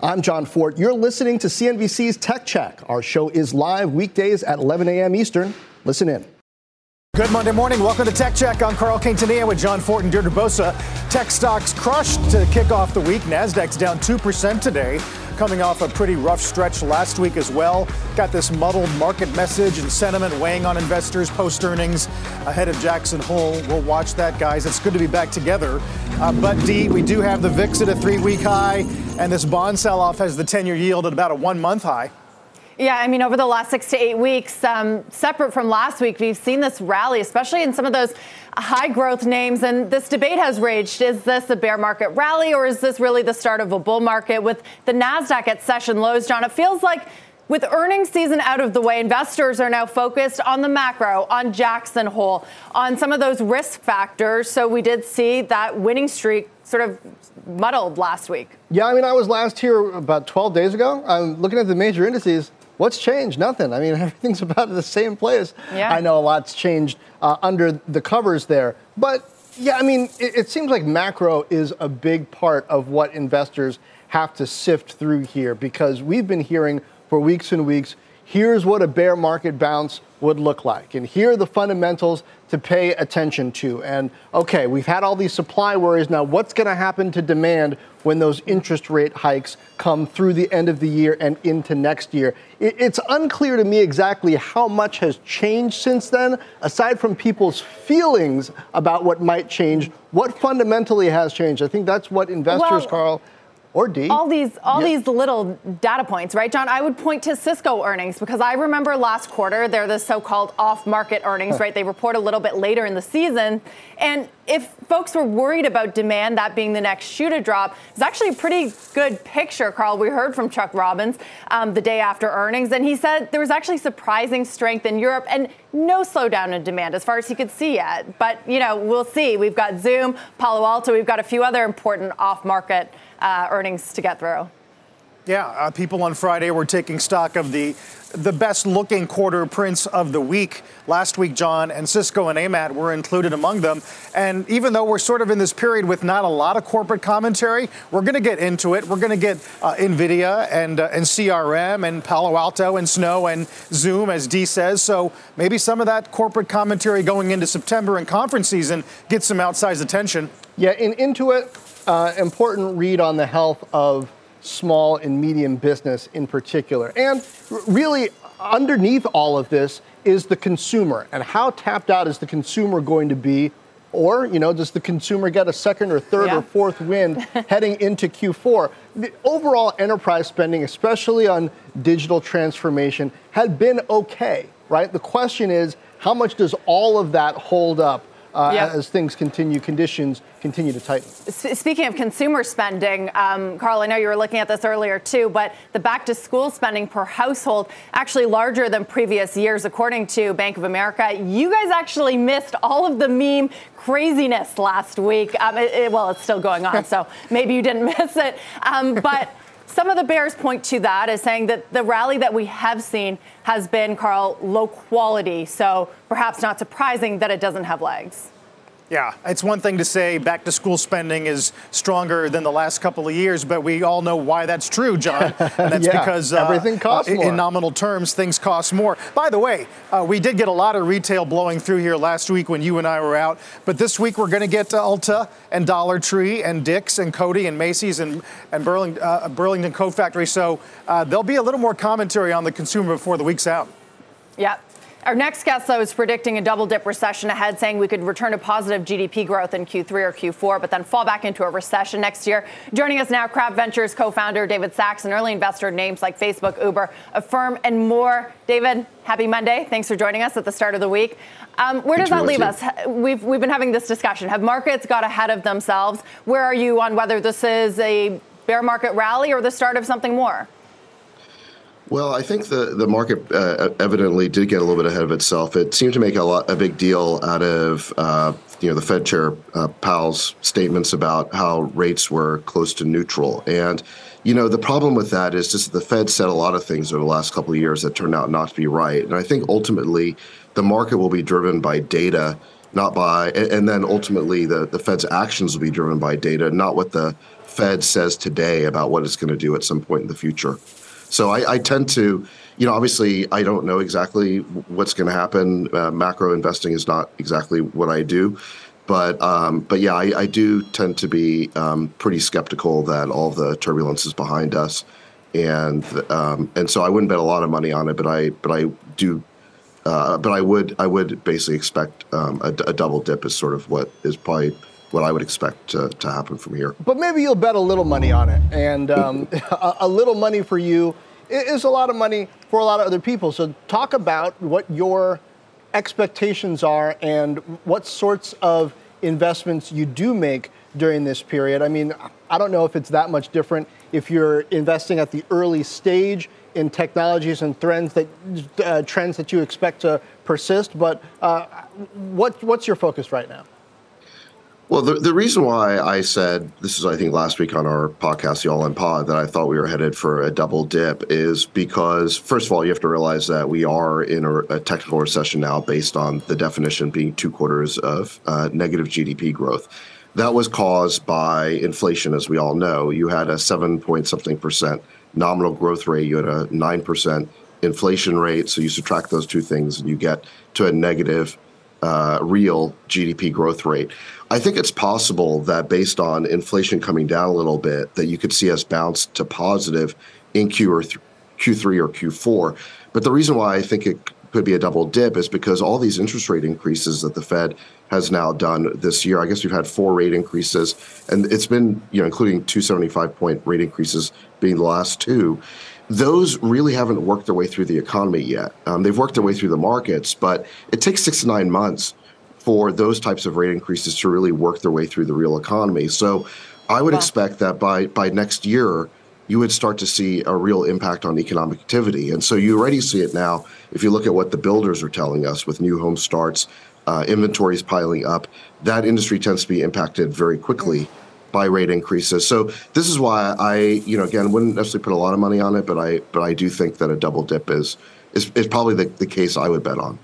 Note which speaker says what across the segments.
Speaker 1: I'm Jon Fortt. You're listening to CNBC's Tech Check. Our show is live weekdays at 11 a.m. Eastern. Listen in.
Speaker 2: Good Monday morning. Welcome to Tech Check. I'm Carl Quintanilla with Jon Fortt and Deirdre Bosa. Tech stocks crushed to kick off the week. Nasdaq's down 2% today coming off a pretty rough stretch last week as well. Got this muddled market message and sentiment weighing on investors post earnings ahead of Jackson Hole. We'll watch that, guys. It's good to be back together. Uh, but, D, we do have the VIX at a three week high, and this bond sell off has the 10 year yield at about a one month high.
Speaker 3: Yeah, I mean, over the last six to eight weeks, um, separate from last week, we've seen this rally, especially in some of those high growth names. And this debate has raged is this a bear market rally or is this really the start of a bull market? With the NASDAQ at session lows, Jon, it feels like with earnings season out of the way, investors are now focused on the macro, on Jackson Hole, on some of those risk factors. So we did see that winning streak sort of muddled last week.
Speaker 1: Yeah, I mean, I was last here about 12 days ago. I'm looking at the major indices. What's changed? Nothing. I mean, everything's about the same place.
Speaker 3: Yeah.
Speaker 1: I know a lot's changed uh, under the covers there. But yeah, I mean, it, it seems like macro is a big part of what investors have to sift through here because we've been hearing for weeks and weeks here's what a bear market bounce would look like. And here are the fundamentals to pay attention to. And okay, we've had all these supply worries. Now, what's going to happen to demand when those interest rate hikes come through the end of the year and into next year? It's unclear to me exactly how much has changed since then, aside from people's feelings about what might change. What fundamentally has changed? I think that's what investors,
Speaker 3: Well,
Speaker 1: Carl, or D.
Speaker 3: All these, all
Speaker 1: Yeah.
Speaker 3: these little data points, right, Jon? I would point to Cisco earnings because I remember last quarter they're the so-called off-market earnings, right? They report a little bit later in the season, and if folks were worried about demand, that being the next shoe to drop, it's actually a pretty good picture, Carl. We heard from Chuck Robbins um, the day after earnings, and he said there was actually surprising strength in Europe and no slowdown in demand as far as he could see yet. But you know, we'll see. We've got Zoom, Palo Alto. We've got a few other important off-market uh, earnings to get through.
Speaker 2: Yeah, uh, people on Friday were taking stock of the the best looking quarter prints of the week. Last week, Jon and Cisco and AMAT were included among them. And even though we're sort of in this period with not a lot of corporate commentary, we're going to get into it. We're going to get uh, NVIDIA and, uh, and CRM and Palo Alto and Snow and Zoom, as Dee says. So maybe some of that corporate commentary going into September and conference season gets some outsized attention.
Speaker 1: Yeah, in Intuit, uh, important read on the health of small and medium business in particular. And really, underneath all of this is the consumer and how tapped out is the consumer going to be? Or, you know, does the consumer get a second or third
Speaker 3: Yeah.
Speaker 1: or fourth wind heading into Q4? The overall enterprise spending, especially on digital transformation, had been okay, right? The question is, how much does all of that hold up uh,
Speaker 3: Yep.
Speaker 1: as things continue, conditions continue to tighten?
Speaker 3: S- Speaking of consumer spending, um, Carl, I know you were looking at this earlier too, but the back to school spending per household actually larger than previous years, according to Bank of America. You guys actually missed all of the meme craziness last week. Um, it- it- well, it's still going on, so maybe you didn't miss it. Um, but some of the bears point to that as saying that the rally that we have seen has been, Carl, low quality. So perhaps not surprising that it doesn't have legs.
Speaker 2: Yeah, it's one thing to say back to school spending is stronger than the last couple of years, but we all know why that's true, Jon. And that's
Speaker 1: Yeah,
Speaker 2: because
Speaker 1: everything costs
Speaker 2: in,
Speaker 1: more.
Speaker 2: in nominal terms, things cost more. By the way, uh, we did get a lot of retail blowing through here last week when you and I were out, but this week we're going to get uh, Ulta and Dollar Tree and Dick's and Coty and Macy's and, and Burlington, uh, Burlington Coat Factory. So uh, there'll be a little more commentary on the consumer before the week's out.
Speaker 3: Yep. Our next guest, though, is predicting a double dip recession ahead, saying we could return to positive GDP growth in Q3 or Q4, but then fall back into a recession next year. Joining us now, Craft Ventures co founder David Sacks and early investor names like Facebook, Uber, Affirm, and more. David, happy Monday. Thanks for joining us at the start of the week. Um, where does that leave us? We've, we've been having this discussion. Have markets got ahead of themselves? Where are you on whether this is a bear market rally or the start of something more?
Speaker 4: Well, I think the the market uh, evidently did get a little bit ahead of itself. It seemed to make a lot a big deal out of uh, you know the Fed Chair uh, Powell's statements about how rates were close to neutral, and you know the problem with that is just that the Fed said a lot of things over the last couple of years that turned out not to be right, and I think ultimately the market will be driven by data, not by, and then ultimately the the Fed's actions will be driven by data, not what the Fed says today about what it's going to do at some point in the future. So I, I tend to, you know, obviously I don't know exactly what's going to happen. Uh, macro investing is not exactly what I do. But um, but yeah, I, I, do tend to be um, pretty skeptical that all the turbulence is behind us, and um, and so I wouldn't bet a lot of money on it. But I but I do, uh, but I would I would basically expect um, a, a double dip is sort of what is probably what I would expect to, to happen from here.
Speaker 1: But maybe you'll bet a little money on it, and um, a, a, little money for you is a lot of money for a lot of other people. So talk about what your expectations are and what sorts of investments you do make during this period. I mean, I don't know if it's that much different if you're investing at the early stage in technologies and trends that uh, trends that you expect to persist. But uh, what, what's your focus right now?
Speaker 4: Well, the, the reason why I said this is, I think, last week on our podcast, the All In Pod, that I thought we were headed for a double dip is because, first of all, you have to realize that we are in a, a technical recession now based on the definition being two quarters of uh, negative GDP growth. That was caused by inflation, as we all know. You had a seven point something percent nominal growth rate, you had a 9% inflation rate. So you subtract those two things and you get to a negative uh, real GDP growth rate. I think it's possible that based on inflation coming down a little bit, that you could see us bounce to positive in Q or th- Q3 or Q4. But the reason why I think it could be a double dip is because all these interest rate increases that the Fed has now done this year. I guess we've had four rate increases, and it's been, you know, including two 75 point rate increases being the last two those really haven't worked their way through the economy yet. Um, they've worked their way through the markets, but it takes six to nine months for those types of rate increases to really work their way through the real economy. So I would wow. expect that by by next year, you would start to see a real impact on economic activity. And so you already see it now. If you look at what the builders are telling us with new home starts, uh, inventories piling up, that industry tends to be impacted very quickly. By rate increases. So this is why I, you know, again, wouldn't necessarily put a lot of money on it, but I, but I do think that a double dip is is, is probably the, the case I would bet on.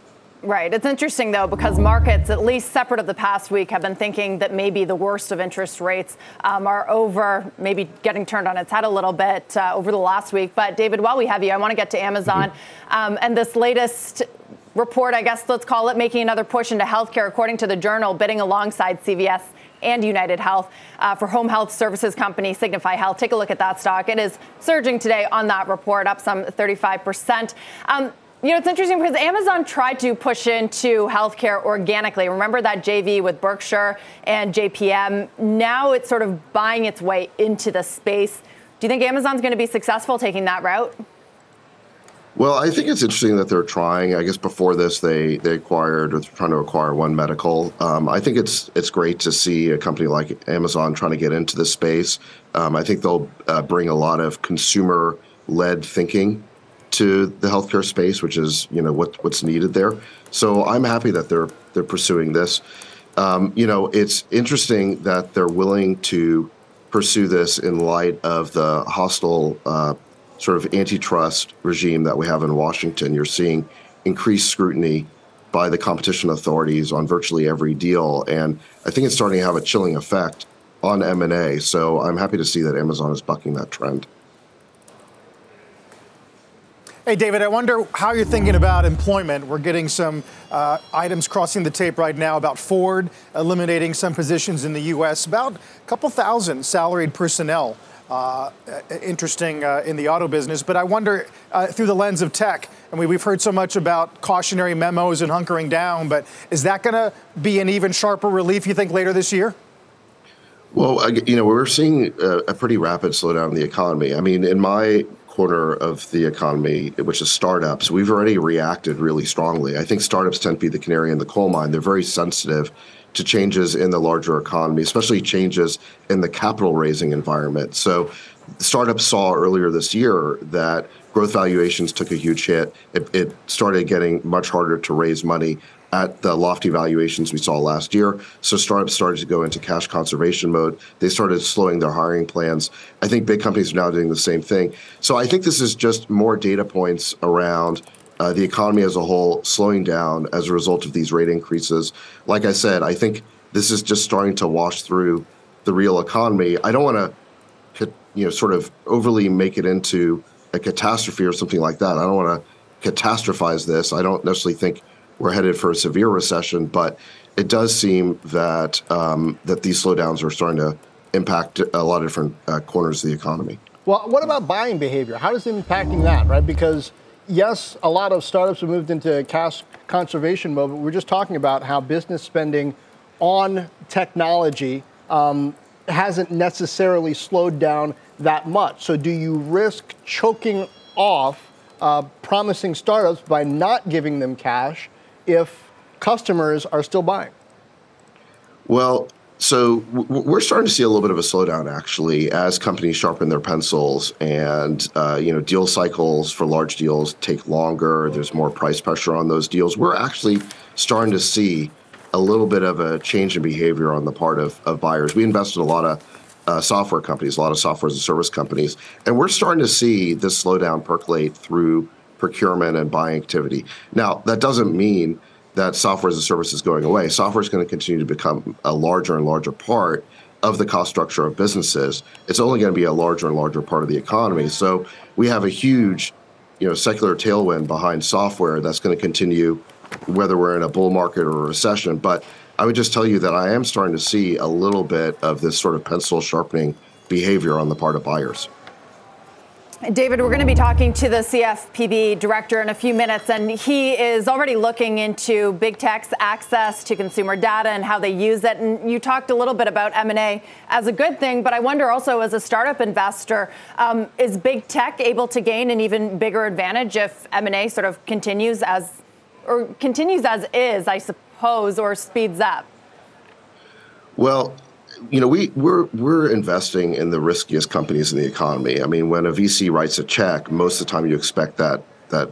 Speaker 3: Right. It's interesting, though, because markets, at least separate of the past week, have been thinking that maybe the worst of interest rates um, are over, maybe getting turned on its head a little bit uh, over the last week. But, David, while we have you, I want to get to Amazon mm-hmm. um, and this latest report, I guess let's call it, making another push into healthcare, according to the journal, bidding alongside CVS and United Health uh, for home health services company Signify Health. Take a look at that stock. It is surging today on that report, up some 35%. Um, you know, it's interesting because Amazon tried to push into healthcare organically. Remember that JV with Berkshire and JPM? Now it's sort of buying its way into the space. Do you think Amazon's going to be successful taking that route?
Speaker 4: Well, I think it's interesting that they're trying. I guess before this, they they acquired or trying to acquire One Medical. Um, I think it's it's great to see a company like Amazon trying to get into this space. Um, I think they'll uh, bring a lot of consumer led thinking to the healthcare space, which is you know what what's needed there. So I'm happy that they're they're pursuing this. Um, you know, it's interesting that they're willing to pursue this in light of the hostile uh, sort of antitrust regime that we have in Washington, you're seeing increased scrutiny by the competition authorities on virtually every deal, and I think it's starting to have a chilling effect on M&A. So I'm happy to see that Amazon is bucking that trend.
Speaker 2: Hey, David, I wonder how you're thinking about employment. We're getting some uh, items crossing the tape right now about Ford eliminating some positions in the U.S., about a couple thousand salaried personnel uh, interesting uh, in the auto business. But I wonder, uh, through the lens of tech, mean, we've heard so much about cautionary memos and hunkering down, but is that going to be an even sharper relief, you think, later this year?
Speaker 4: Well, you know, we're seeing a pretty rapid slowdown in the economy. I mean, in my corner of the economy, which is startups, we've already reacted really strongly. I think startups tend to be the canary in the coal mine. They're very sensitive to changes in the larger economy, especially changes in the capital raising environment. So startups saw earlier this year that growth valuations took a huge hit. It, it, started getting much harder to raise money at the lofty valuations we saw last year. So startups started to go into cash conservation mode. They started slowing their hiring plans. I think big companies are now doing the same thing. So I think this is just more data points around uh, the economy as a whole slowing down as a result of these rate increases. Like I said, I think this is just starting to wash through the real economy. I don't want to, you know, sort of overly make it into a catastrophe or something like that. I don't want to catastrophize this. I don't necessarily think we're headed for a severe recession, but it does seem that um, that these slowdowns are starting to impact a lot of different uh, corners of the economy.
Speaker 1: Well, what about buying behavior? How is it impacting that, right? Because yes, a lot of startups have moved into cash conservation mode, but we're just talking about how business spending on technology um, hasn't necessarily slowed down that much. So, do you risk choking off uh, promising startups by not giving them cash if customers are still buying?
Speaker 4: Well, so we're starting to see a little bit of a slowdown actually as companies sharpen their pencils and uh, you know deal cycles for large deals take longer. There's more price pressure on those deals. We're actually starting to see a little bit of a change in behavior on the part of, of buyers. We invest in a lot of uh, software companies, a lot of software as a service companies, and we're starting to see this slowdown percolate through procurement and buying activity. Now, that doesn't mean that software as a service is going away. Software is going to continue to become a larger and larger part of the cost structure of businesses. It's only going to be a larger and larger part of the economy. So we have a huge, you know, secular tailwind behind software that's going to continue whether we're in a bull market or a recession. But I would just tell you that I am starting to see a little bit of this sort of pencil sharpening behavior on the part of buyers.
Speaker 3: David, we're going to be talking to the CFPB director in a few minutes, and he is already looking into big tech's access to consumer data and how they use it. And you talked a little bit about M&A as a good thing, but I wonder also, as a startup investor, um, is big tech able to gain an even bigger advantage if M&A sort of continues as, or continues as is, I suppose, or speeds up?
Speaker 4: Well, you know, we we're we're investing in the riskiest companies in the economy. I mean, when a VC writes a check, most of the time you expect that that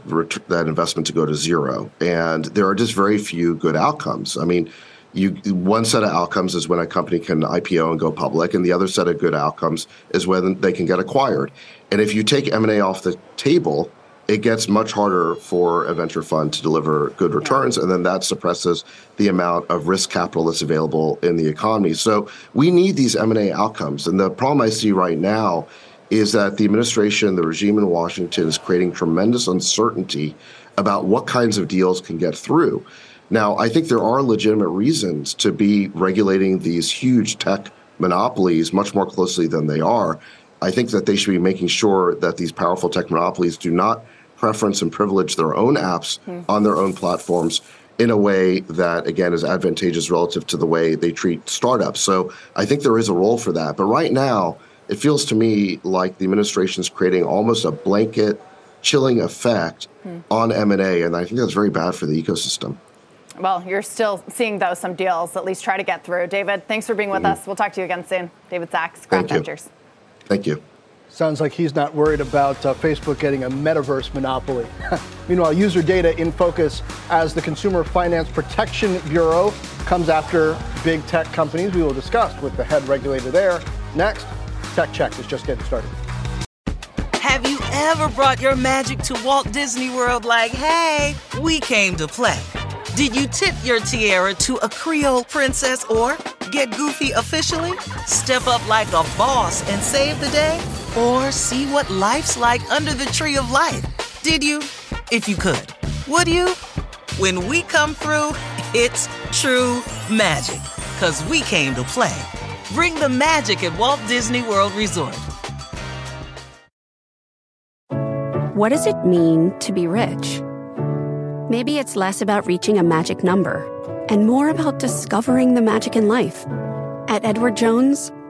Speaker 4: that investment to go to zero, and there are just very few good outcomes. I mean, you one set of outcomes is when a company can IPO and go public, and the other set of good outcomes is when they can get acquired. And if you take M and A off the table, it gets much harder for a venture fund to deliver good returns, and then that suppresses the amount of risk capital that's available in the economy. So we need these M&A outcomes, and the problem I see right now is that the administration, the regime in Washington, is creating tremendous uncertainty about what kinds of deals can get through. Now, I think there are legitimate reasons to be regulating these huge tech monopolies much more closely than they are. I think that they should be making sure that these powerful tech monopolies do not preference and privilege their own apps mm. on their own platforms in a way that again is advantageous relative to the way they treat startups. So I think there is a role for that. But right now, it feels to me like the administration is creating almost a blanket chilling effect mm. on M&A and I think that's very bad for the ecosystem.
Speaker 3: Well, you're still seeing those some deals at least try to get through. David, thanks for being with mm-hmm. us. We'll talk to you again soon. David Sacks, Craft Ventures.
Speaker 4: Thank you.
Speaker 1: Sounds like he's not worried about uh, Facebook getting a metaverse monopoly. Meanwhile, user data in focus as the Consumer Finance Protection Bureau comes after big tech companies. We will discuss with the head regulator there. Next, Tech Check is just getting started.
Speaker 5: Have you ever brought your magic to Walt Disney World like, hey, we came to play? Did you tip your tiara to a Creole princess or get goofy officially? Step up like a boss and save the day? Or see what life's like under the tree of life? Did you? If you could. Would you? When we come through, it's true magic. Cause we came to play. Bring the magic at Walt Disney World Resort.
Speaker 6: What does it mean to be rich? Maybe it's less about reaching a magic number and more about discovering the magic in life. At Edward Jones,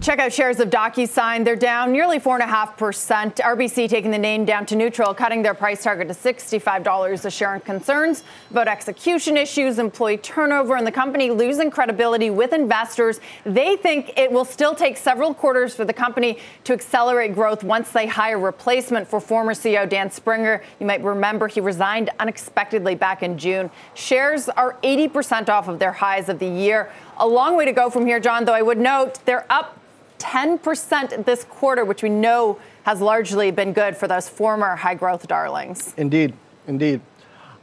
Speaker 3: Check out shares of DocuSign. They're down nearly 4.5%. RBC taking the name down to neutral, cutting their price target to $65 a share on concerns about execution issues, employee turnover, and the company losing credibility with investors. They think it will still take several quarters for the company to accelerate growth once they hire replacement for former CEO Dan Springer. You might remember he resigned unexpectedly back in June. Shares are 80% off of their highs of the year. A long way to go from here, Jon, though I would note they're up 10% this quarter, which we know has largely been good for those former high growth darlings.
Speaker 1: Indeed, indeed.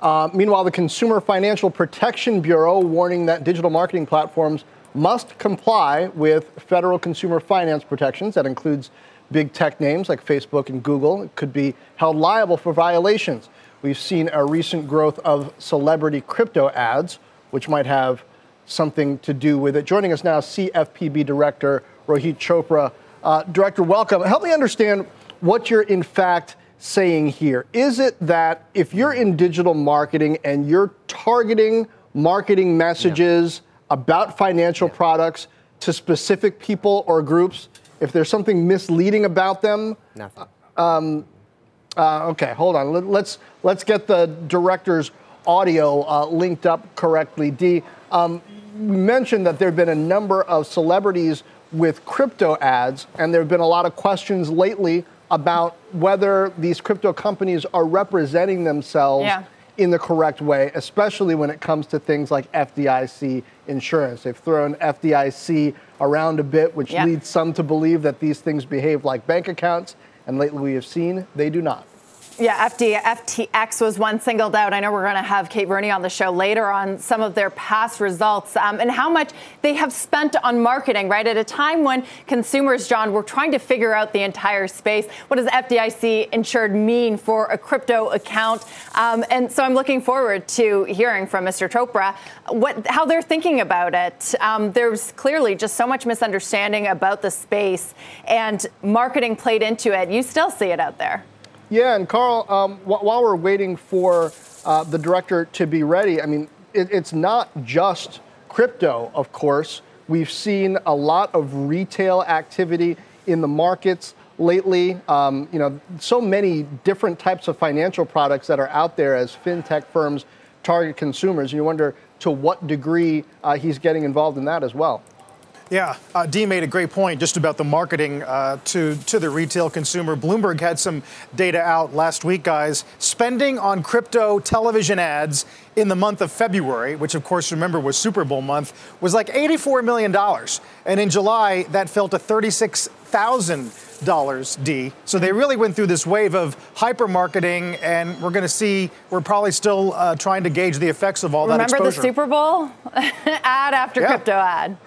Speaker 1: Uh, meanwhile, the Consumer Financial Protection Bureau warning that digital marketing platforms must comply with federal consumer finance protections. That includes big tech names like Facebook and Google. It could be held liable for violations. We've seen a recent growth of celebrity crypto ads, which might have something to do with it. Joining us now, CFPB Director Rohit Chopra. Uh, Director, welcome. Help me understand what you're in fact saying here. Is it that if you're in digital marketing and you're targeting marketing messages yeah. about financial yeah. products to specific people or groups, if there's something misleading about them?
Speaker 7: Nothing.
Speaker 1: Um, uh, okay, hold on. Let, us let's, let's get the director's audio uh, linked up correctly. D, um, we mentioned that there have been a number of celebrities with crypto ads, and there have been a lot of questions lately about whether these crypto companies are representing themselves yeah. in the correct way, especially when it comes to things like FDIC insurance. They've thrown FDIC around a bit, which yeah. leads some to believe that these things behave like bank accounts, and lately we have seen they do not.
Speaker 3: Yeah, FD, FTX was one singled out. I know we're going to have Kate Rooney on the show later on some of their past results um, and how much they have spent on marketing, right? At a time when consumers, Jon, were trying to figure out the entire space. What does FDIC insured mean for a crypto account? Um, and so I'm looking forward to hearing from Mr. Chopra what, how they're thinking about it. Um, there's clearly just so much misunderstanding about the space, and marketing played into it. You still see it out there.
Speaker 1: Yeah, and Carl, um, wh- while we're waiting for uh, the director to be ready, I mean, it, it's not just crypto, of course. We've seen a lot of retail activity in the markets lately. Um, you know, so many different types of financial products that are out there as fintech firms target consumers. You wonder to what degree uh, he's getting involved in that as well.
Speaker 2: Yeah, uh, Dee made a great point just about the marketing uh, to to the retail consumer. Bloomberg had some data out last week, guys. Spending on crypto television ads in the month of February, which of course remember was Super Bowl month, was like 84 million dollars, and in July that fell to 36 thousand dollars. D. So they really went through this wave of hyper marketing, and we're going to see. We're probably still uh, trying to gauge the effects of all
Speaker 3: remember
Speaker 2: that exposure.
Speaker 3: Remember the Super Bowl ad after yeah. crypto ad.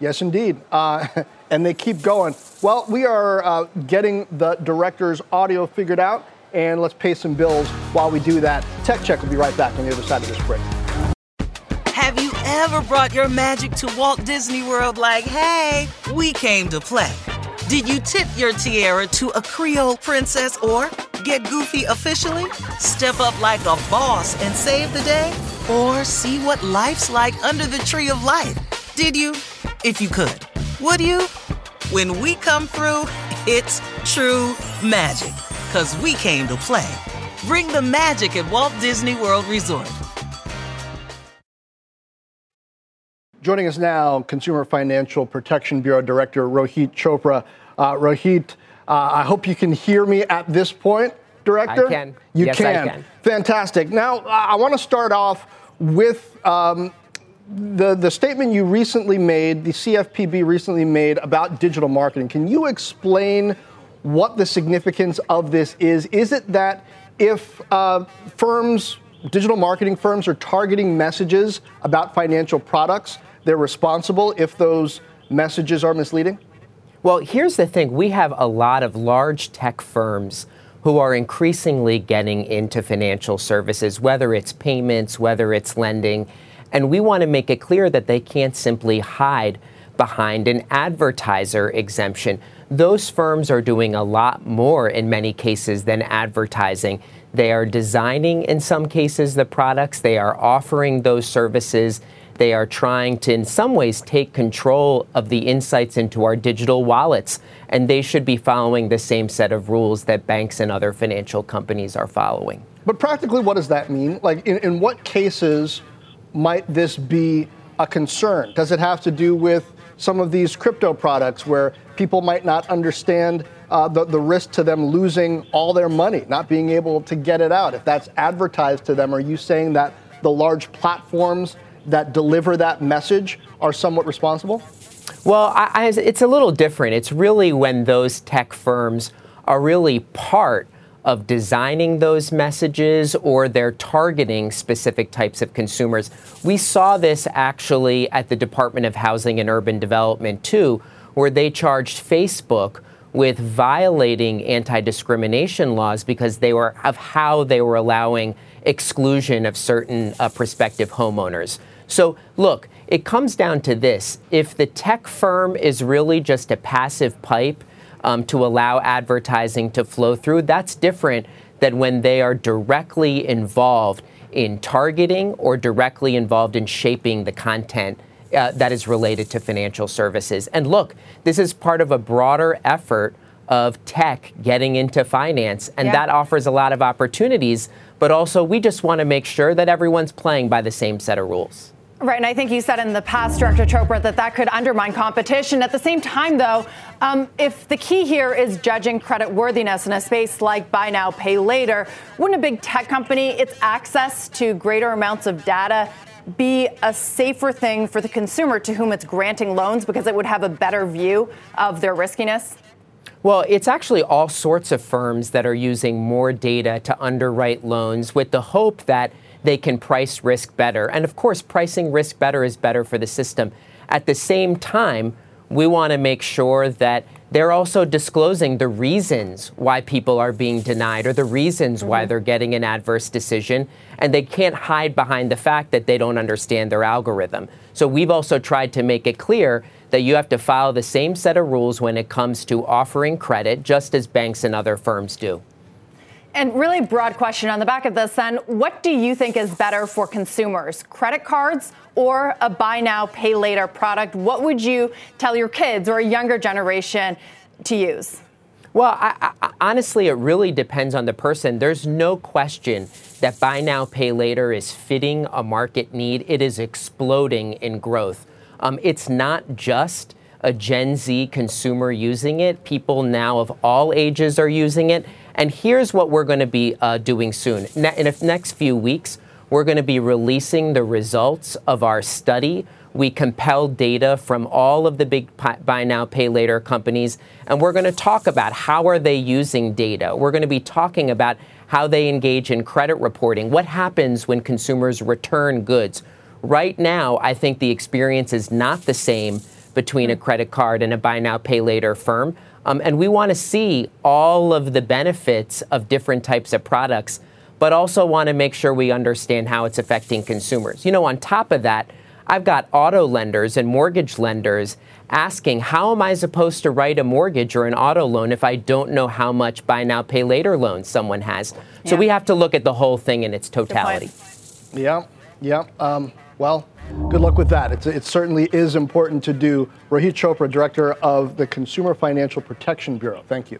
Speaker 1: Yes, indeed. Uh, and they keep going. Well, we are uh, getting the director's audio figured out, and let's pay some bills while we do that. Tech Check will be right back on the other side of this break.
Speaker 5: Have you ever brought your magic to Walt Disney World like, hey, we came to play? Did you tip your tiara to a Creole princess or get goofy officially? Step up like a boss and save the day? Or see what life's like under the tree of life? Did you? If you could. Would you? When we come through, it's true magic. Cause we came to play. Bring the magic at Walt Disney World Resort.
Speaker 1: Joining us now, Consumer Financial Protection Bureau Director Rohit Chopra. Uh, Rohit, uh, I hope you can hear me at this point, Director.
Speaker 7: I can.
Speaker 1: You
Speaker 7: yes,
Speaker 1: can.
Speaker 7: I can.
Speaker 1: Fantastic. Now, I want to start off with um, the, the statement you recently made, the CFPB recently made about digital marketing, can you explain what the significance of this is? Is it that if uh, firms, digital marketing firms, are targeting messages about financial products, they're responsible if those messages are misleading?
Speaker 7: Well, here's the thing we have a lot of large tech firms who are increasingly getting into financial services, whether it's payments, whether it's lending. And we want to make it clear that they can't simply hide behind an advertiser exemption. Those firms are doing a lot more in many cases than advertising. They are designing, in some cases, the products. They are offering those services. They are trying to, in some ways, take control of the insights into our digital wallets. And they should be following the same set of rules that banks and other financial companies are following.
Speaker 1: But practically, what does that mean? Like, in, in what cases might this be a concern? Does it have to do with some of these crypto products where people might not understand uh, the, the risk to them losing all their money, not being able to get it out? If that's advertised to them, are you saying that the large platforms that deliver that message are somewhat responsible?
Speaker 7: Well, I, I, it's a little different. It's really when those tech firms are really part of designing those messages or they're targeting specific types of consumers. We saw this actually at the Department of Housing and Urban Development, too, where they charged Facebook with violating anti discrimination laws because they were of how they were allowing exclusion of certain uh, prospective homeowners. So, look, it comes down to this. If the tech firm is really just a passive pipe um, to allow advertising to flow through, that's different than when they are directly involved in targeting or directly involved in shaping the content uh, that is related to financial services. And look, this is part of a broader effort of tech getting into finance, and yeah. that offers a lot of opportunities. But also, we just want to make sure that everyone's playing by the same set of rules.
Speaker 3: Right, and I think you said in the past, Director Chopra, that that could undermine competition. At the same time, though, um, if the key here is judging credit worthiness in a space like buy now, pay later, wouldn't a big tech company, its access to greater amounts of data, be a safer thing for the consumer to whom it's granting loans because it would have a better view of their riskiness?
Speaker 7: Well, it's actually all sorts of firms that are using more data to underwrite loans with the hope that they can price risk better. And of course, pricing risk better is better for the system. At the same time, we want to make sure that they're also disclosing the reasons why people are being denied or the reasons mm-hmm. why they're getting an adverse decision. And they can't hide behind the fact that they don't understand their algorithm. So we've also tried to make it clear that you have to follow the same set of rules when it comes to offering credit, just as banks and other firms do.
Speaker 3: And really broad question on the back of this then, what do you think is better for consumers? Credit cards or a buy now, pay later product? What would you tell your kids or a younger generation to use?
Speaker 7: Well, I, I, honestly, it really depends on the person. There's no question that buy now, pay later is fitting a market need. It is exploding in growth. Um, it's not just a Gen Z consumer using it. People now of all ages are using it. And here's what we're going to be uh, doing soon. in the next few weeks, we're going to be releasing the results of our study. We compelled data from all of the big buy now, pay later companies, and we're going to talk about how are they using data. We're going to be talking about how they engage in credit reporting. What happens when consumers return goods? Right now, I think the experience is not the same between a credit card and a buy now, pay later firm. Um, and we want to see all of the benefits of different types of products, but also want to make sure we understand how it's affecting consumers. You know, on top of that, I've got auto lenders and mortgage lenders asking, how am I supposed to write a mortgage or an auto loan if I don't know how much buy now, pay later loan someone has? Yeah. So we have to look at the whole thing in its totality.
Speaker 1: Yeah, yeah. Um, well, good luck with that. It's, it certainly is important to do. Rohit Chopra, Director of the Consumer Financial Protection Bureau. Thank you.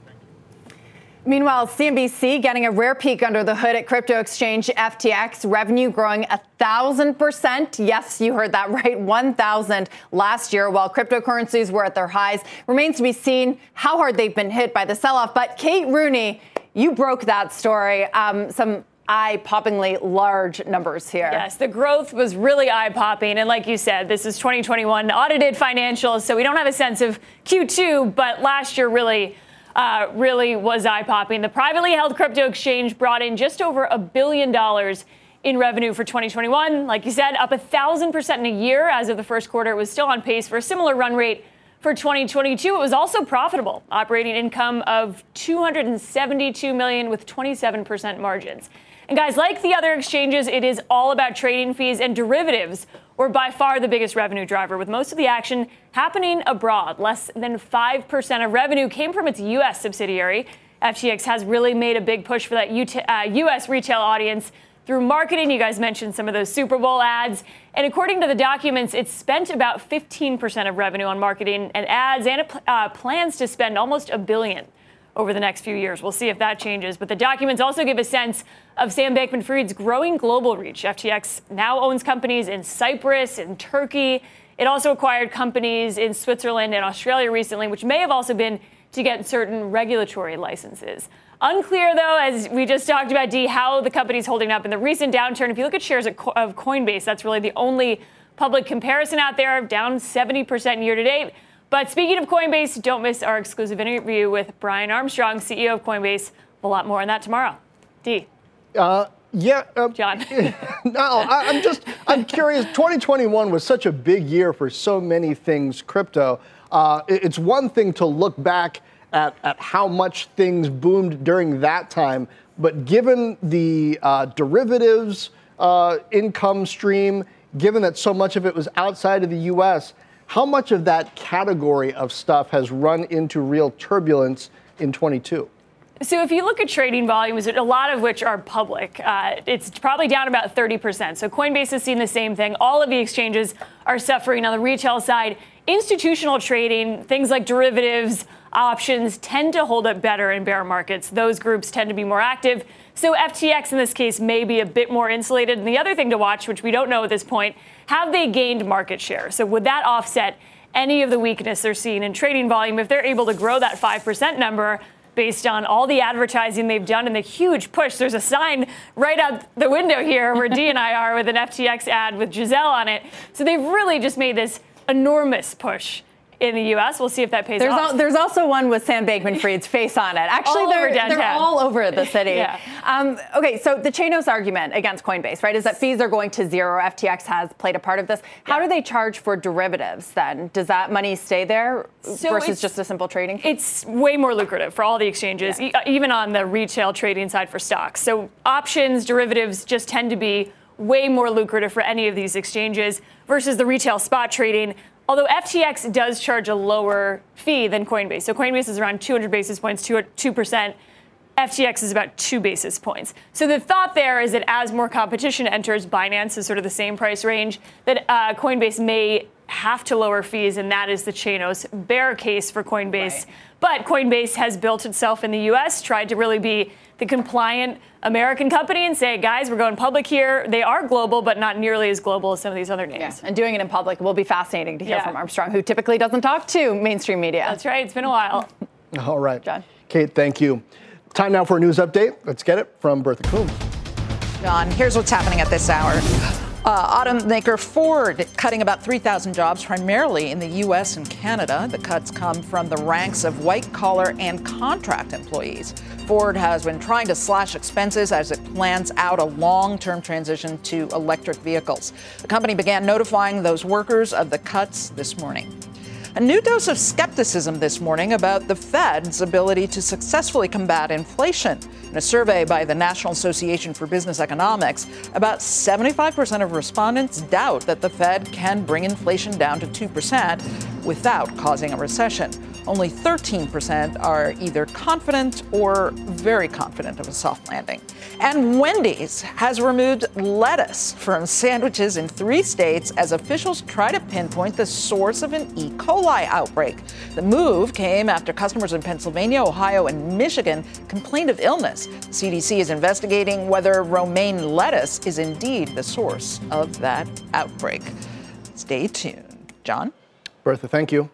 Speaker 3: Meanwhile, CNBC getting a rare peek under the hood at crypto exchange FTX, revenue growing a thousand percent. Yes, you heard that right, 1,000 last year, while cryptocurrencies were at their highs. Remains to be seen how hard they've been hit by the sell off. But Kate Rooney, you broke that story. Um, some eye-poppingly large numbers here.
Speaker 8: Yes, the growth was really eye-popping, and like you said, this is 2021 audited financials, so we don't have a sense of Q2, but last year really. Uh, really was eye popping. The privately held crypto exchange brought in just over a billion dollars in revenue for 2021. Like you said, up a thousand percent in a year. As of the first quarter, it was still on pace for a similar run rate for 2022. It was also profitable, operating income of 272 million with 27% margins. And guys, like the other exchanges, it is all about trading fees and derivatives were by far the biggest revenue driver, with most of the action happening abroad. Less than 5% of revenue came from its U.S. subsidiary. FTX has really made a big push for that US uh, retail audience through marketing. You guys mentioned some of those Super Bowl ads. And according to the documents, it's spent about 15% of revenue on marketing and ads, and it uh, plans to spend almost a billion over the next few years. We'll see if that changes. But the documents also give a sense of Sam Bankman Fried's growing global reach. FTX now owns companies in Cyprus and Turkey. It also acquired companies in Switzerland and Australia recently, which may have also been to get certain regulatory licenses. Unclear, though, as we just talked about, D, how the company's holding up in the recent downturn. If you look at shares of Coinbase, that's really the only public comparison out there, down 70% year to date. But speaking of Coinbase, don't miss our exclusive interview with Brian Armstrong, CEO of Coinbase. A lot more on that tomorrow. D.
Speaker 1: Uh, yeah, uh,
Speaker 8: Jon.
Speaker 1: no, I, am just I'm curious. 2021 was such a big year for so many things crypto. Uh, it, it's one thing to look back at, at how much things boomed during that time, but given the uh, derivatives uh, income stream, given that so much of it was outside of the U.S., how much of that category of stuff has run into real turbulence in 22?
Speaker 8: So if you look at trading volumes, a lot of which are public, uh, it's probably down about 30%. So Coinbase has seen the same thing. All of the exchanges are suffering on the retail side. Institutional trading, things like derivatives, options, tend to hold up better in bear markets. Those groups tend to be more active. So FTX in this case may be a bit more insulated. And the other thing to watch, which we don't know at this point, have they gained market share? So would that offset any of the weakness they're seeing in trading volume if they're able to grow that 5% number? based on all the advertising they've done and the huge push. There's a sign right out the window here where D and I are with an FTX ad with Gisele on it. So they've really just made this enormous push in the U.S. We'll see if that pays
Speaker 3: there's
Speaker 8: off.
Speaker 3: Al- there's also one with Sam Bankman-Fried's face on it. Actually,
Speaker 8: all
Speaker 3: they're,
Speaker 8: they're
Speaker 3: all over the city.
Speaker 8: yeah.
Speaker 3: um, okay, so the Chanos argument against Coinbase, right, is that fees are going to zero. FTX has played a part of this. How yeah. do they charge for derivatives then? Does that money stay there so versus just a simple trading?
Speaker 8: Fee? It's way more lucrative for all the exchanges, yeah. e- even on the retail trading side for stocks. So options, derivatives just tend to be way more lucrative for any of these exchanges versus the retail spot trading. Although FTX does charge a lower fee than Coinbase. So Coinbase is around 200 basis points, 2%. FTX is about two basis points. So the thought there is that as more competition enters, Binance is sort of the same price range, that uh, Coinbase may have to lower fees, and that is the Chanos bear case for Coinbase. Right. But Coinbase has built itself in the US, tried to really be the compliant American company and say, guys, we're going public here. They are global, but not nearly as global as some of these other names.
Speaker 3: Yeah. And doing it in public will be fascinating to hear yeah. from Armstrong, who typically doesn't talk to mainstream media.
Speaker 8: That's right. It's been a while.
Speaker 1: All right.
Speaker 3: Jon.
Speaker 1: Kate, thank you. Time now for a news update. Let's get it from Bertha Coombs.
Speaker 9: Jon, here's what's happening at this hour. Uh, automaker Ford cutting about 3,000 jobs, primarily in the U.S. and Canada. The cuts come from the ranks of white collar and contract employees. Ford has been trying to slash expenses as it plans out a long term transition to electric vehicles. The company began notifying those workers of the cuts this morning. A new dose of skepticism this morning about the Fed's ability to successfully combat inflation. In a survey by the National Association for Business Economics, about 75% of respondents doubt that the Fed can bring inflation down to 2% without causing a recession. Only 13% are either confident or very confident of a soft landing. And Wendy's has removed lettuce from sandwiches in three states as officials try to pinpoint the source of an E. coli outbreak. The move came after customers in Pennsylvania, Ohio, and Michigan complained of illness. CDC is investigating whether romaine lettuce is indeed the source of that outbreak. Stay tuned. Jon?
Speaker 1: Bertha, thank you.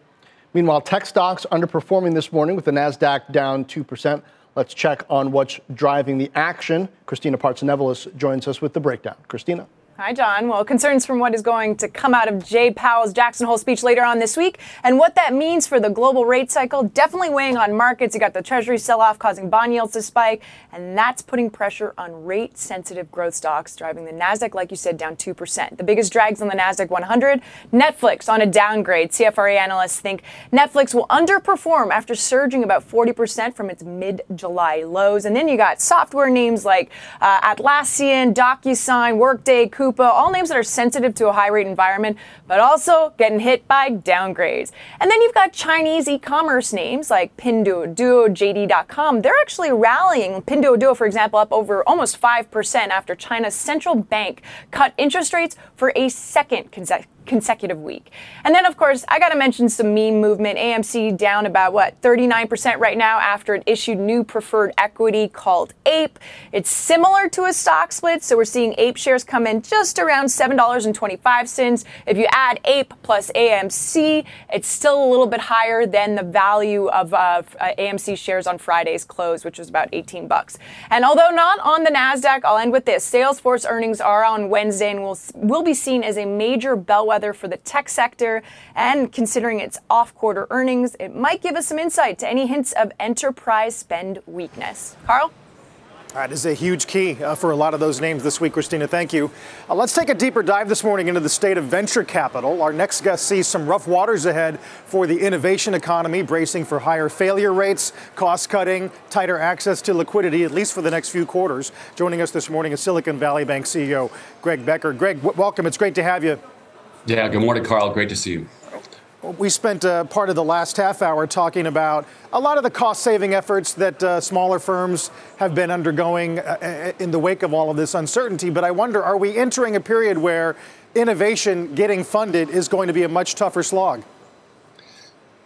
Speaker 1: Meanwhile, tech stocks underperforming this morning with the NASDAQ down 2%. Let's check on what's driving the action. Kristina Partsinevelos joins us with the breakdown. Christina.
Speaker 10: Hi, Jon. Well, concerns from what is going to come out of Jay Powell's Jackson Hole speech later on this week and what that means for the global rate cycle definitely weighing on markets. You got the Treasury sell off causing bond yields to spike, and that's putting pressure on rate sensitive growth stocks, driving the NASDAQ, like you said, down 2%. The biggest drags on the NASDAQ 100 Netflix on a downgrade. CFRA analysts think Netflix will underperform after surging about 40% from its mid July lows. And then you got software names like uh, Atlassian, DocuSign, Workday, All names that are sensitive to a high rate environment, but also getting hit by downgrades. And then you've got Chinese e commerce names like Pinduoduo, JD.com. They're actually rallying. Pinduoduo, for example, up over almost 5% after China's central bank cut interest rates for a second consecutive consecutive week. And then, of course, I got to mention some meme movement. AMC down about what 39% right now after it issued new preferred equity called APE. It's similar to a stock split, so we're seeing APE shares come in just around $7.25. If you add APE plus AMC, it's still a little bit higher than the value of uh, AMC shares on Friday's close, which was about 18 bucks. And although not on the Nasdaq, I'll end with this: Salesforce earnings are on Wednesday and will will be seen as a major bellwether weather for the tech sector. And considering its off quarter earnings, it might give us some insight to any hints of enterprise spend weakness. Carl?
Speaker 2: That is a huge key uh, for a lot of those names this week, Kristina. Thank you. Uh, let's take a deeper dive this morning into the state of venture capital. Our next guest sees some rough waters ahead for the innovation economy, bracing for higher failure rates, cost cutting, tighter access to liquidity, at least for the next few quarters. Joining us this morning is Silicon Valley Bank CEO Greg Becker. Greg, w- welcome. It's great to have you.
Speaker 11: Yeah, good morning, Carl. Great to see you.
Speaker 2: We spent uh, part of the last half hour talking about a lot of the cost saving efforts that uh, smaller firms have been undergoing uh, uh, in the wake of all of this uncertainty. But I wonder are we entering a period where innovation getting funded is going to be a much tougher slog?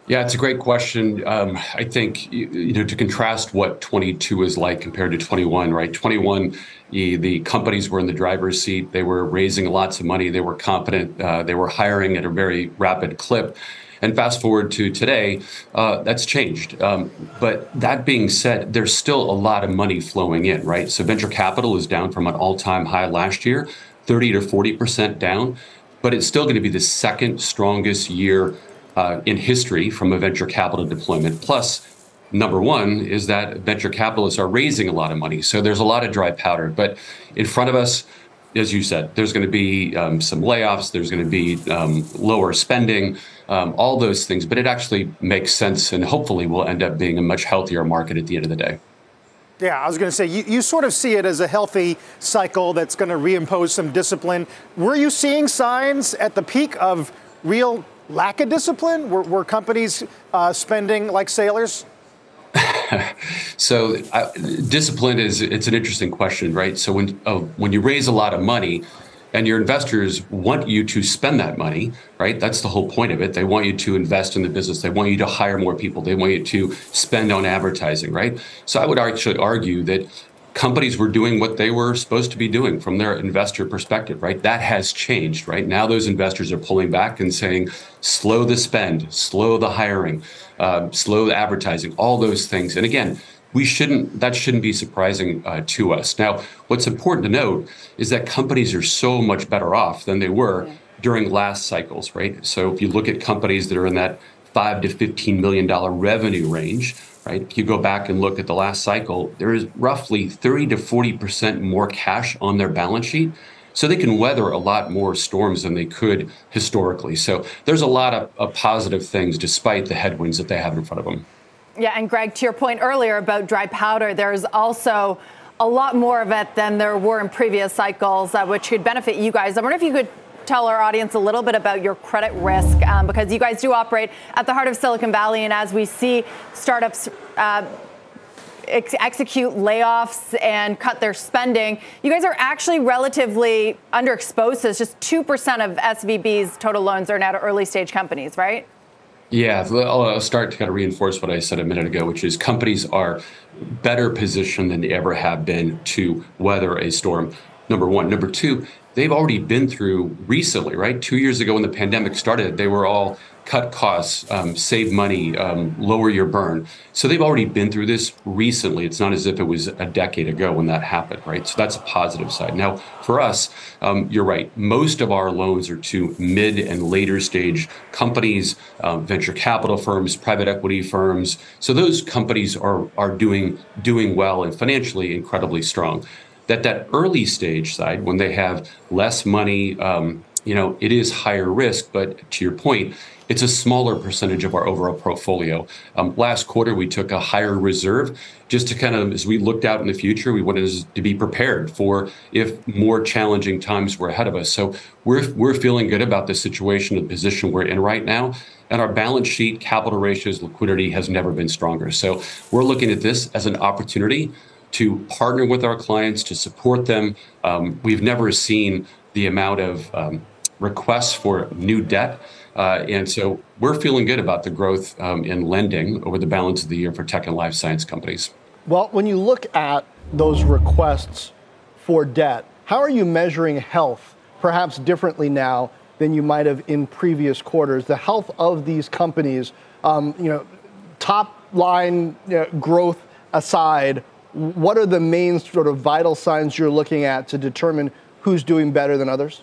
Speaker 11: Yeah, it's a great question. Um, I think you know to contrast what 22 is like compared to 21, right? 21, the companies were in the driver's seat. They were raising lots of money. They were competent. Uh, they were hiring at a very rapid clip. And fast forward to today, uh, that's changed. Um, but that being said, there's still a lot of money flowing in, right? So venture capital is down from an all-time high last year, 30 to 40 percent down, but it's still going to be the second strongest year uh, in history from a venture capital deployment. Plus, number one is that venture capitalists are raising a lot of money. So there's a lot of dry powder. But in front of us, as you said, there's going to be um, some layoffs, there's going to be um, lower spending, um, all those things. But it actually makes sense and hopefully will end up being a much healthier market at the end of the day.
Speaker 2: Yeah, I was going to say, you, you sort of see it as a healthy cycle that's going to reimpose some discipline. Were you seeing signs at the peak of real lack of discipline? Were, were companies uh, spending like sailors?
Speaker 11: so uh, discipline is it's an interesting question, right? So when uh, when you raise a lot of money and your investors want you to spend that money, right? That's the whole point of it. They want you to invest in the business. They want you to hire more people. They want you to spend on advertising, right? So I would actually argue that companies were doing what they were supposed to be doing from their investor perspective, right? That has changed, right? Now those investors are pulling back and saying, slow the spend, slow the hiring, uh, slow the advertising, all those things. And again, we shouldn't that shouldn't be surprising uh, to us now what's important to note is that companies are so much better off than they were during last cycles right so if you look at companies that are in that 5 to 15 million dollar revenue range right? If you go back and look at the last cycle, there is roughly 30 to 40% more cash on their balance sheet. So they can weather a lot more storms than they could historically. So there's a lot of, of positive things despite the headwinds that they have in front of them.
Speaker 3: Yeah, and Greg, to your point earlier about dry powder, there's also a lot more of it than there were in previous cycles, uh, which could benefit you guys. I wonder if you could tell our audience a little bit about your credit risk um, because you guys do operate at the heart of Silicon Valley, and as we see startups. Uh, ex- execute layoffs and cut their spending. You guys are actually relatively underexposed. It's just 2% of SVB's total loans are now to early stage companies, right?
Speaker 11: Yeah, I'll start to kind of reinforce what I said a minute ago, which is companies are better positioned than they ever have been to weather a storm. Number one. Number two, they've already been through recently, right? Two years ago when the pandemic started, they were all cut costs, um, save money, um, lower your burn. So they've already been through this recently. It's not as if it was a decade ago when that happened, right? So that's a positive side. Now, for us, um, you're right. Most of our loans are to mid and later stage companies, um, venture capital firms, private equity firms. So those companies are are doing doing well and financially incredibly strong that that early stage side, when they have less money um, you know, it is higher risk, but to your point, it's a smaller percentage of our overall portfolio. Um, last quarter, we took a higher reserve just to kind of, as we looked out in the future, we wanted to be prepared for if more challenging times were ahead of us. So we're, we're feeling good about the situation, the position we're in right now. And our balance sheet, capital ratios, liquidity has never been stronger. So we're looking at this as an opportunity to partner with our clients, to support them. Um, we've never seen the amount of um, requests for new debt. Uh, and so we're feeling good about the growth um, in lending over the balance of the year for tech and life science companies.
Speaker 1: Well, when you look at those requests for debt, how are you measuring health, perhaps differently now than you might have in previous quarters? The health of these companies, um, you know, top line you know, growth aside, what are the main sort of vital signs you're looking at to determine who's doing better than others?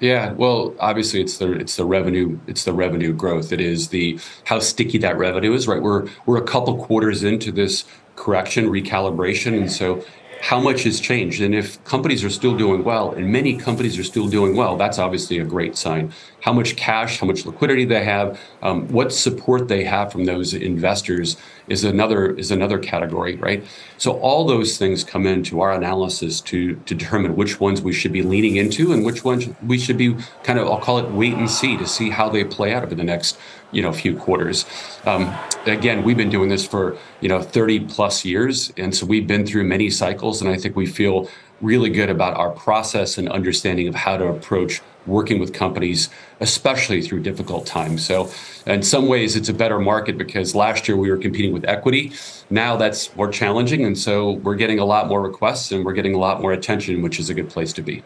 Speaker 11: Yeah, well, obviously it's the it's the revenue it's the revenue growth. It is the how sticky that revenue is. Right, we're we're a couple quarters into this correction recalibration, and so how much has changed. And if companies are still doing well, and many companies are still doing well, that's obviously a great sign. How much cash, how much liquidity they have, um, what support they have from those investors is another is another category, right? So all those things come into our analysis to, to determine which ones we should be leaning into and which ones we should be kind of I'll call it wait and see to see how they play out over the next you know few quarters. Um, again, we've been doing this for you know 30 plus years, and so we've been through many cycles, and I think we feel really good about our process and understanding of how to approach working with companies, especially through difficult times. So, in some ways, it's a better market because last year we were competing with equity. Now that's more challenging, and so we're getting a lot more requests and we're getting a lot more attention, which is a good place to be.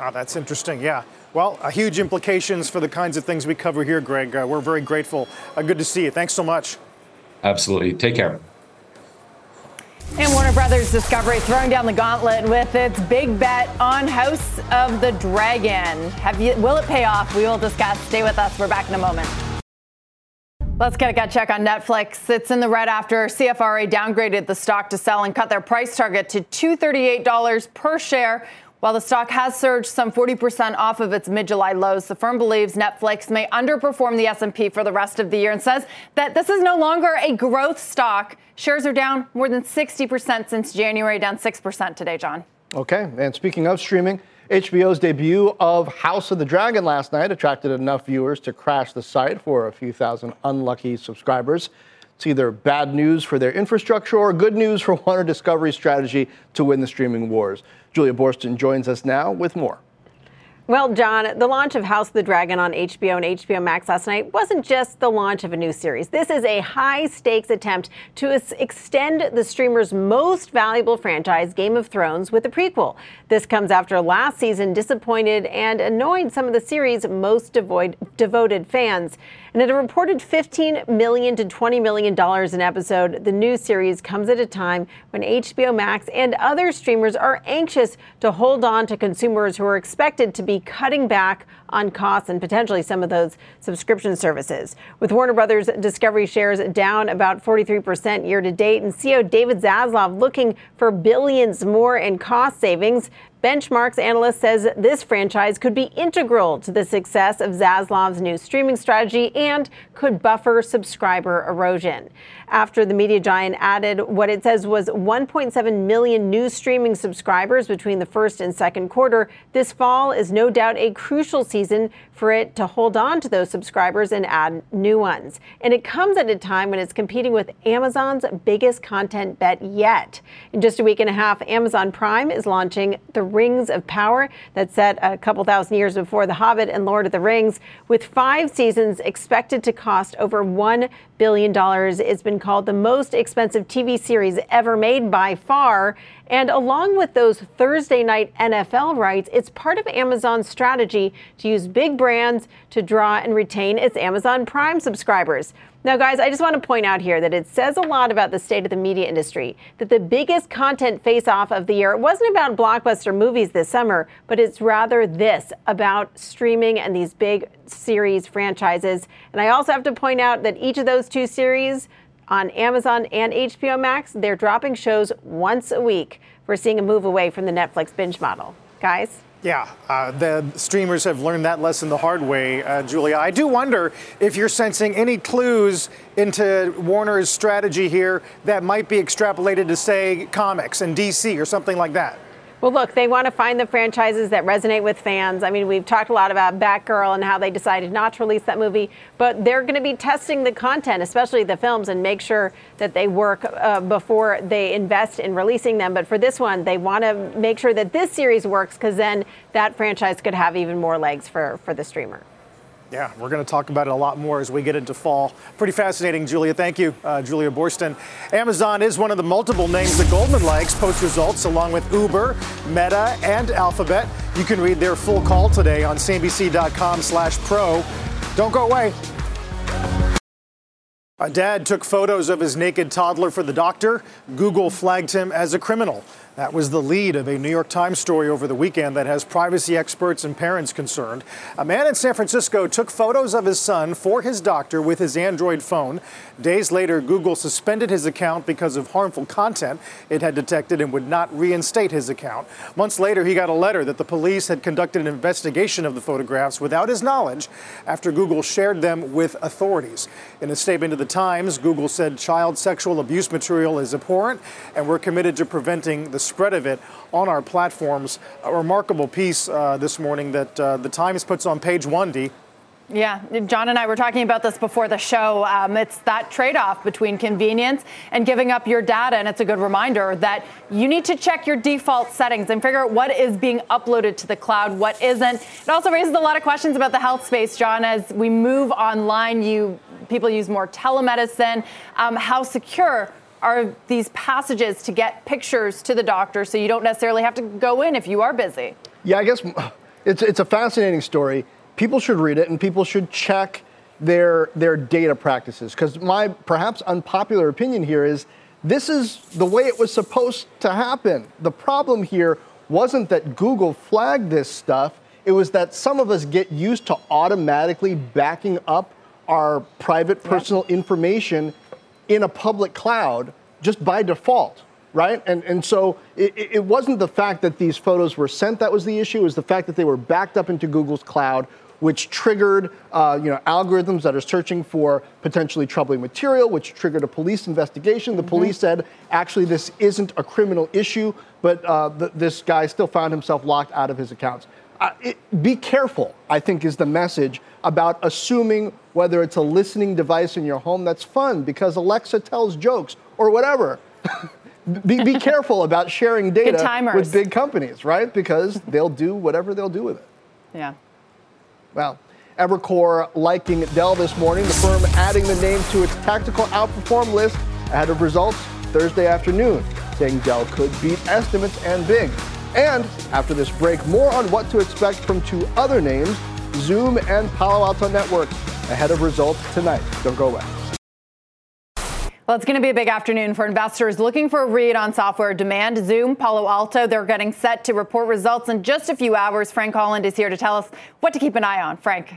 Speaker 2: Oh, that's interesting. Yeah. Well, uh, huge implications for the kinds of things we cover here, Greg. Uh, we're very grateful. Uh, good to see you. Thanks so much.
Speaker 11: Absolutely. Take care.
Speaker 3: And Warner Brothers Discovery throwing down the gauntlet with its big bet on House of the Dragon. Have you, will it pay off? We will discuss. Stay with us. We're back in a moment. Let's get a gut check on Netflix. It's in the red after CFRA downgraded the stock to sell and cut their price target to $238 per share. While the stock has surged some 40% off of its mid-July lows, the firm believes Netflix may underperform the S&P for the rest of the year and says that this is no longer a growth stock. Shares are down more than 60% since January, down 6% today, Jon.
Speaker 1: Okay, and speaking of streaming, HBO's debut of House of the Dragon last night attracted enough viewers to crash the site for a few thousand unlucky subscribers. It's either bad news for their infrastructure or good news for Warner Discovery's strategy to win the streaming wars. Julia Boorstin joins us now with more.
Speaker 12: Well, Jon, the launch of House of the Dragon on HBO and HBO Max last night wasn't just the launch of a new series. This is a high stakes attempt to extend the streamer's most valuable franchise, Game of Thrones, with a prequel. This comes after last season disappointed and annoyed some of the series' most devoid, devoted fans. And at a reported 15 million to $20 million an episode, the new series comes at a time when HBO Max and other streamers are anxious to hold on to consumers who are expected to be cutting back on costs and potentially some of those subscription services. With Warner Brothers Discovery shares down about 43% year to date, and CEO David Zaslav looking for billions more in cost savings, Benchmarks analyst says this franchise could be integral to the success of Zaslav's new streaming strategy and could buffer subscriber erosion. After the media giant added what it says was 1.7 million new streaming subscribers between the first and second quarter, this fall is no doubt a crucial season for it to hold on to those subscribers and add new ones. And it comes at a time when it's competing with Amazon's biggest content bet yet. In just a week and a half, Amazon Prime is launching the Rings of Power that's set a couple thousand years before The Hobbit and Lord of the Rings, with five seasons expected to cost over $1 billion. dollars. It's been called the most expensive TV series ever made by far. And along with those Thursday night NFL rights, it's part of Amazon's strategy to use big brands to draw and retain its Amazon Prime subscribers. Now, guys, I just want to point out here that it says a lot about the state of the media industry that the biggest content face off of the year wasn't about blockbuster movies this summer, but it's rather this about streaming and these big series franchises. And I also have to point out that each of those two series on Amazon and HBO Max, they're dropping shows once a week. We're seeing a move away from the Netflix binge model. Guys?
Speaker 2: Yeah, uh, the streamers have learned that lesson the hard way, uh, Julia. I do wonder if you're sensing any clues into Warner's strategy here that might be extrapolated to, say, comics and DC or something like that.
Speaker 12: Well, look, they want to find the franchises that resonate with fans. I mean, we've talked a lot about Batgirl and how they decided not to release that movie, but they're going to be testing the content, especially the films, and make sure that they work uh, before they invest in releasing them. But for this one, they want to make sure that this series works because then that franchise could have even more legs for, for the streamer.
Speaker 2: Yeah, we're going to talk about it a lot more as we get into fall. Pretty fascinating, Julia. Thank you, uh, Julia Boorstin. Amazon is one of the multiple names that Goldman likes post results, along with Uber, Meta, and Alphabet. You can read their full call today on CNBC.com/pro. Don't go away. A dad took photos of his naked toddler for the doctor. Google flagged him as a criminal. That was the lead of a New York Times story over the weekend that has privacy experts and parents concerned. A man in San Francisco took photos of his son for his doctor with his Android phone. Days later, Google suspended his account because of harmful content it had detected and would not reinstate his account. Months later, he got a letter that the police had conducted an investigation of the photographs without his knowledge after Google shared them with authorities. In a statement to the Times, Google said child sexual abuse material is abhorrent and we're committed to preventing the spread of it on our platforms. A remarkable piece uh, this morning that uh, the Times puts on page one, D.
Speaker 3: Yeah, Jon and I were talking about this before the show. Um, it's that trade off between convenience and giving up your data. And it's a good reminder that you need to check your default settings and figure out what is being uploaded to the cloud, what isn't. It also raises a lot of questions about the health space, Jon. As we move online, you people use more telemedicine. Um, how secure are these passages to get pictures to the doctor so you don't necessarily have to go in if you are busy?
Speaker 1: Yeah, I guess it's, it's a fascinating story. People should read it and people should check their, their data practices. Because my perhaps unpopular opinion here is this is the way it was supposed to happen. The problem here wasn't that Google flagged this stuff, it was that some of us get used to automatically backing up our private personal information in a public cloud just by default, right? And, and so it, it wasn't the fact that these photos were sent that was the issue, it was the fact that they were backed up into Google's cloud, which triggered uh, you know, algorithms that are searching for potentially troubling material, which triggered a police investigation. The mm-hmm. police said, actually, this isn't a criminal issue, but uh, th- this guy still found himself locked out of his accounts. It, be careful, I think, is the message about assuming whether it's a listening device in your home that's fun because Alexa tells jokes or whatever. be, be careful about sharing data with big companies, right? Because they'll do whatever they'll do with it.
Speaker 3: Yeah.
Speaker 1: Well, Evercore liking Dell this morning, the firm adding the name to its tactical outperform list ahead of results Thursday afternoon, saying Dell could beat estimates and big. And after this break, more on what to expect from two other names, Zoom and Palo Alto Networks, ahead of results tonight. Don't go away.
Speaker 3: Well, it's going to be a big afternoon for investors looking for a read on software demand. Zoom, Palo Alto, they're getting set to report results in just a few hours. Frank Holland is here to tell us what to keep an eye on. Frank.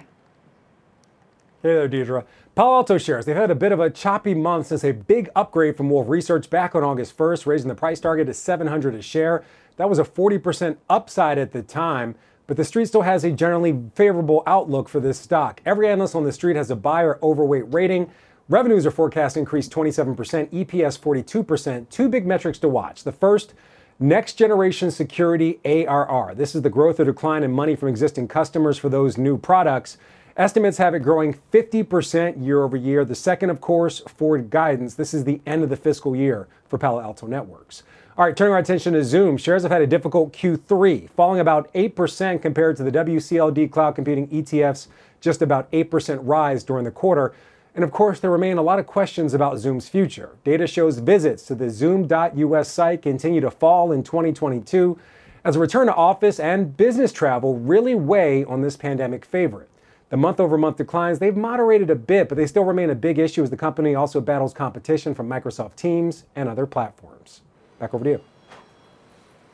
Speaker 3: Hey
Speaker 13: there, Deirdre. Palo Alto shares, they've had a bit of a choppy month since a big upgrade from Wolfe Research back on August 1st, raising the price target to 700 a share. That was a 40% upside at the time, but the street still has a generally favorable outlook for this stock. Every analyst on the street has a buyer overweight rating. Revenues are forecast to increase 27%, EPS 42%. Two big metrics to watch. The first, next generation security ARR. This is the growth or decline in money from existing customers for those new products. Estimates have it growing 50% year over year. The second, of course, forward guidance. This is the end of the fiscal year for Palo Alto Networks. All right, turning our attention to Zoom, shares have had a difficult Q3, falling about 8% compared to the WCLD cloud computing ETF's just about 8% rise during the quarter. And of course, there remain a lot of questions about Zoom's future. Data shows visits to the Zoom.us site continue to fall in 2022 as a return to office and business travel really weigh on this pandemic favorite. The month over month declines, they've moderated a bit, but they still remain a big issue as the company also battles competition from Microsoft Teams and other platforms. Back over to you.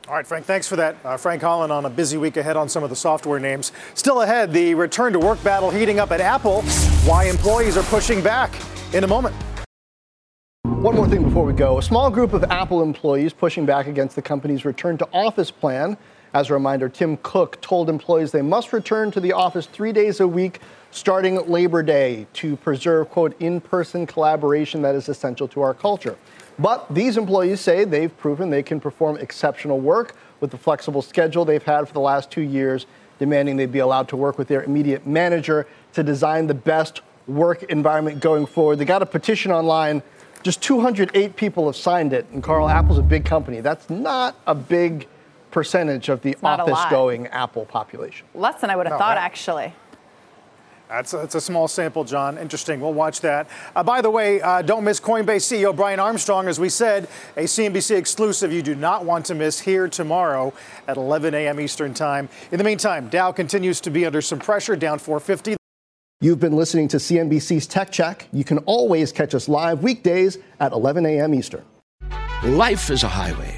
Speaker 2: All right, Frank, thanks for that. Uh, Frank Holland on a busy week ahead on some of the software names. Still ahead, the return to work battle heating up at Apple. Why employees are pushing back in a moment.
Speaker 1: One more thing before we go. A small group of Apple employees pushing back against the company's return to office plan. As a reminder, Tim Cook told employees they must return to the office three days a week starting Labor Day to preserve, quote, in person collaboration that is essential to our culture. But these employees say they've proven they can perform exceptional work with the flexible schedule they've had for the last two years, demanding they be allowed to work with their immediate manager to design the best work environment going forward. They got a petition online. Just 208 people have signed it. And Carl, Apple's a big company. That's not a big percentage of the office going Apple population.
Speaker 3: Less than I would have
Speaker 2: No,
Speaker 3: thought,
Speaker 2: that-
Speaker 3: actually.
Speaker 2: That's a, that's a small sample, Jon. Interesting. We'll watch that. Uh, by the way, uh, don't miss Coinbase CEO Brian Armstrong. As we said, a CNBC exclusive you do not want to miss here tomorrow at 11 a.m. Eastern Time. In the meantime, Dow continues to be under some pressure, down 450.
Speaker 1: You've been listening to CNBC's Tech Check. You can always catch us live weekdays at 11 a.m. Eastern.
Speaker 14: Life is a highway,